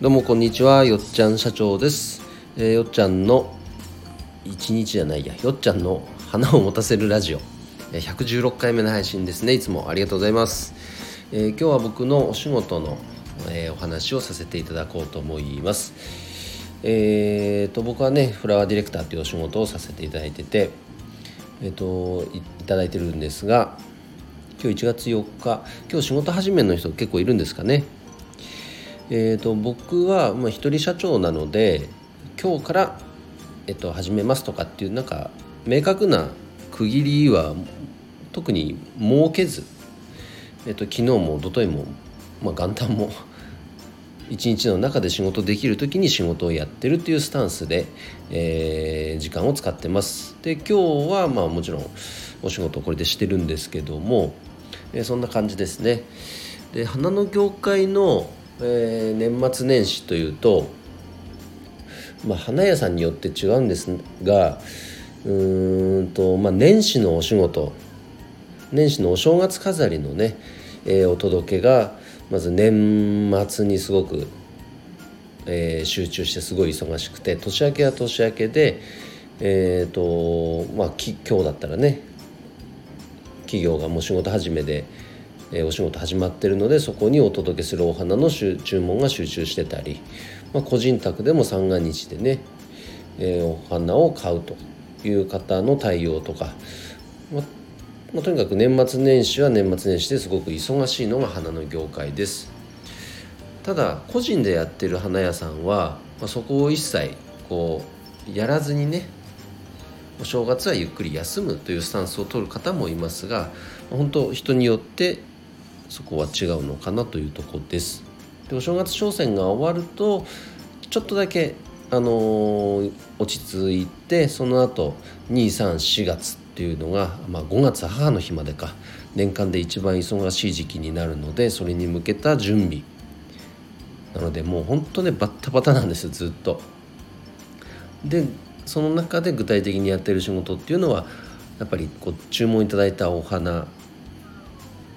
どうもこんにちはよっちゃん社長です、えー、よっちゃんの一日じゃないやよっちゃんの花を持たせるラジオ。116回目の配信ですね。いつもありがとうございます、えー、今日は僕のお仕事の、えー、お話をさせていただこうと思います。えーと僕はねフラワーディレクターというお仕事をさせていただいててえっ、ー、といただいてるんですが今日1月4日今日仕事始めの人結構いるんですかね。えーと、僕はまあ一人社長なので今日から、えっと、始めますとかっていうなんか明確な区切りは特に設けず、えっと、昨日も一昨日も、まあ、元旦も 一日の中で仕事できる時に仕事をやってるっていうスタンスで、えー、時間を使ってます。で今日はまあもちろんお仕事これでしてるんですけども、えー、そんな感じですね。で花の業界のえー、年末年始というと、まあ、花屋さんによって違うんですがうんと、まあ、年始のお仕事年始のお正月飾りのね、えー、お届けがまず年末にすごく、えー、集中してすごい忙しくて年明けは年明けでえっ、ー、とまあき今日だったらね企業がもう仕事始めでえお仕事始まってるのでそこにお届けするお花の注文が集中してたり、まあ、個人宅でも三が日でね、えー、お花を買うという方の対応とか、ままあ、とにかく年末年始は年末年始ですごく忙しいのが花の業界です。ただ個人でやってる花屋さんは、ま、そこを一切こうやらずにねお正月はゆっくり休むというスタンスを取る方もいますが本当人によってそこは違うのかなというとこです。でお正月商戦が終わるとちょっとだけあのー、落ち着いてその後234月っていうのが、まあ、5月母の日までか。年間で一番忙しい時期になるのでそれに向けた準備。なのでもう本当ねバッタバタなんですずっと。でその中で具体的にやってる仕事っていうのはやっぱりこう注文いただいたお花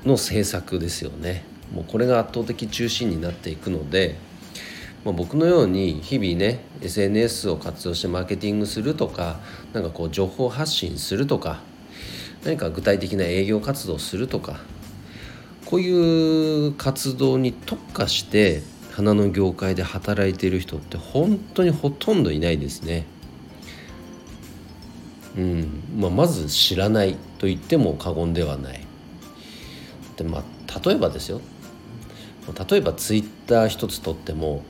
の制作ですよねもうこれが圧倒的中心になっていくので、まあ、僕のように日々ね SNS を活用してマーケティングするとかなんかこう情報発信するとか何か具体的な営業活動するとかこういう活動に特化して花の業界で働いている人って本当にほとんどいないですね。うんまあ、まず知らないと言っても過言ではない。でまあ例えばですよ。例えばツイッター一つとっても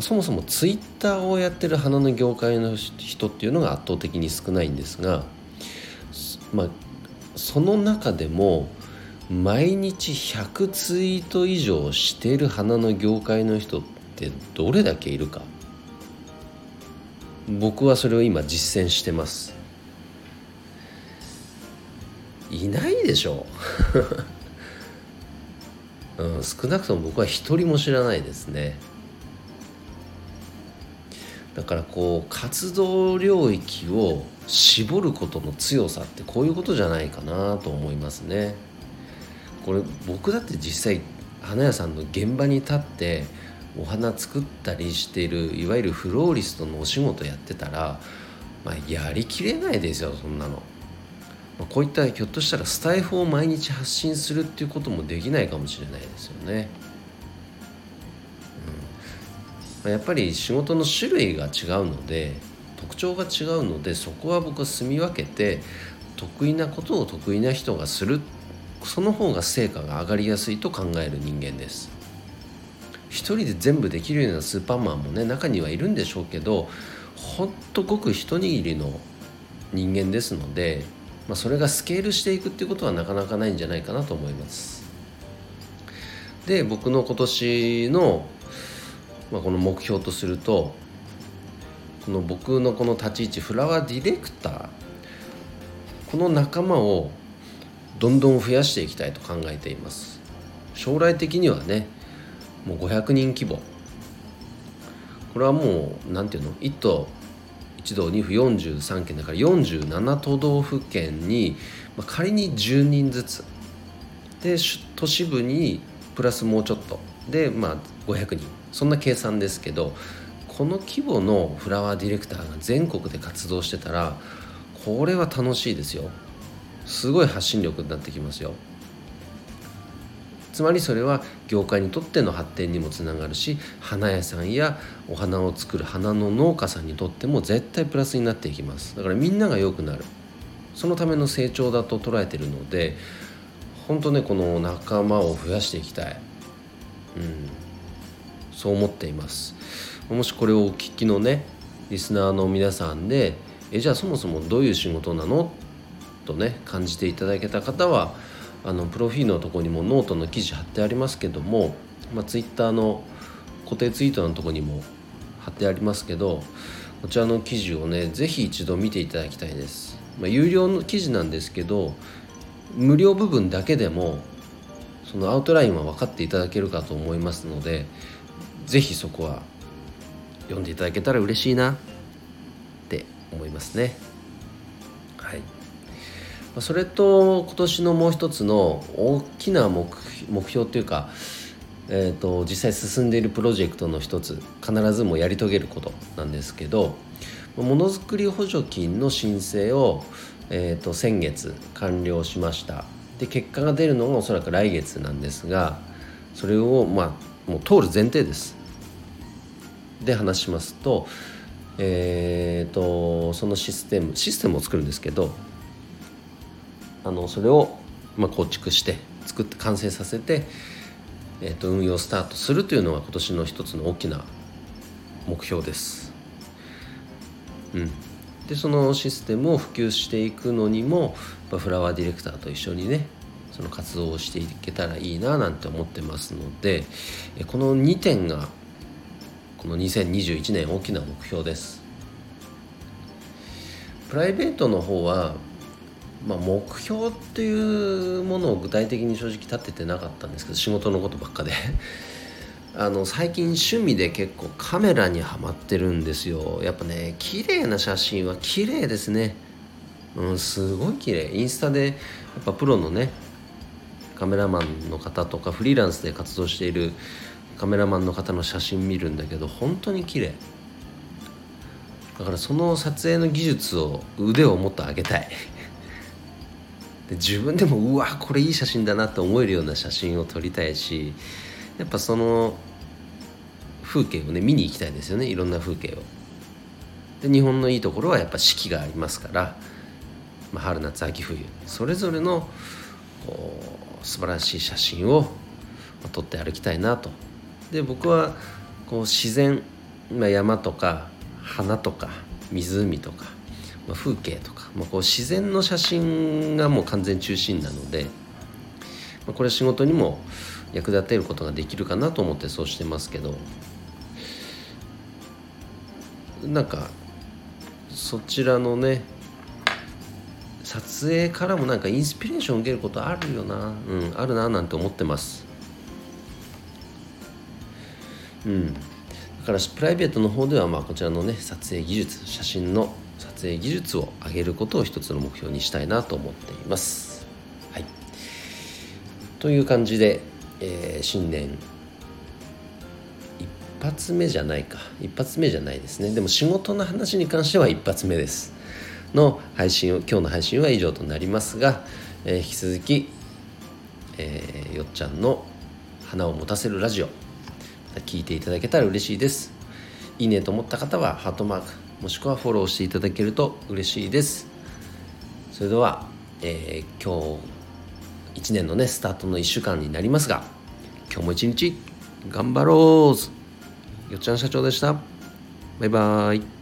そもそもツイッターをやってる花の業界の人っていうのが圧倒的に少ないんですが、まあ、その中でも毎日100ツイート以上してる花の業界の人ってどれだけいるか。僕はそれを今実践してます。いないでしょ。うん、少なくとも僕は一人も知らないですね。だからこう活動領域を絞ることの強さってこういうことじゃないかなと思いますね。これ僕だって実際花屋さんの現場に立ってお花作ったりしているいわゆるフローリストのお仕事やってたら、まあ、やりきれないですよそんなの。まこういったひょっとしたらスタイフを毎日発信するっていうこともできないかもしれないですよね。うん、やっぱり仕事の種類が違うので特徴が違うのでそこは僕は住み分けて得意なことを得意な人がするその方が成果が上がりやすいと考える人間です。一人で全部できるようなスーパーマンもね中にはいるんでしょうけどほんとごく一握りの人間ですのでまあ、それがスケールしていくっていうことはなかなかないんじゃないかなと思います。で僕の今年の、まあ、この目標とするとこの僕のこの立ち位置フラワーディレクターこの仲間をどんどん増やしていきたいと考えています。将来的にはねもう500人規模。これはもう何ていうの？1都一道二府43県だから47都道府県に、まあ、仮に10人ずつ。で都市部にプラスもうちょっと。で、まあ、500人。そんな計算ですけどこの規模のフラワーディレクターが全国で活動してたらこれは楽しいですよ。すごい発信力になってきますよ。つまりそれは業界にとっての発展にもつながるし花屋さんやお花を作る花の農家さんにとっても絶対プラスになっていきます。だからみんなが良くなる。そのための成長だと捉えてるので本当ねこの仲間を増やしていきたい、うん、そう思っています。もしこれをお聞きのねリスナーの皆さんでえじゃあそもそもどういう仕事なの？とね感じていただけた方はあのプロフィールのとこにもノートの記事貼ってありますけども、まあ、ツイッターの固定ツイートのとこにも貼ってありますけどこちらの記事をね是非一度見ていただきたいです、まあ、有料の記事なんですけど無料部分だけでもそのアウトラインは分かっていただけるかと思いますので是非そこは読んでいただけたら嬉しいなって思いますね。それと今年のもう一つの大きな目標というか、えーと、実際進んでいるプロジェクトの一つ必ずもやり遂げることなんですけどものづくり補助金の申請を、えーと、先月完了しました。で結果が出るのがおそらく来月なんですがそれをまあもう通る前提です。で話しますと,、えーとそのシステムシステムを作るんですけどあのそれを、まあ、構築して作って完成させて、えーと、運用スタートするというのが今年の一つの大きな目標です。うん、でそのシステムを普及していくのにもフラワーディレクターと一緒にねその活動をしていけたらいいななんて思ってますのでこの2点がこの2021年大きな目標ですプライベートの方はまあ、目標っていうものを具体的に正直立ててなかったんですけど仕事のことばっかで。あの最近趣味で結構カメラにはまってるんですよ。やっぱね綺麗な写真は綺麗ですね。うんすごい綺麗。インスタでやっぱプロのねカメラマンの方とかフリーランスで活動しているカメラマンの方の写真見るんだけど本当に綺麗。だからその撮影の技術を腕をもっと上げたい。自分でもうわこれいい写真だなって思えるような写真を撮りたいしやっぱその風景をね見に行きたいですよねいろんな風景を。で日本のいいところはやっぱ四季がありますから、まあ、春夏秋冬それぞれのこう素晴らしい写真を撮って歩きたいなと。で僕はこう自然、ま、山とか花とか湖とかまあ、風景とか、まあ、こう自然の写真がもう完全中心なので、まあ、これ仕事にも役立てることができるかなと思ってそうしてますけどなんかそちらのね撮影からもなんかインスピレーション受けることあるよなうんあるななんて思ってます。うん。だからプライベートの方ではまあこちらのね撮影技術写真の撮影技術を上げることを一つの目標にしたいなと思っています。はい、という感じで、えー、新年。一発目じゃないか。一発目じゃないですね。でも仕事の話に関しては一発目です。の配信を今日の配信は以上となりますが、えー、引き続き、えー、よっちゃんの花を持たせるラジオ。聞いていただけたら嬉しいです。いいねと思った方はハートマーク。もしくはフォローしていただけると嬉しいです。それでは、えー、今日1年のねスタートの1週間になりますが今日も一日頑張ろうよっちゃん社長でした。バイバーイ。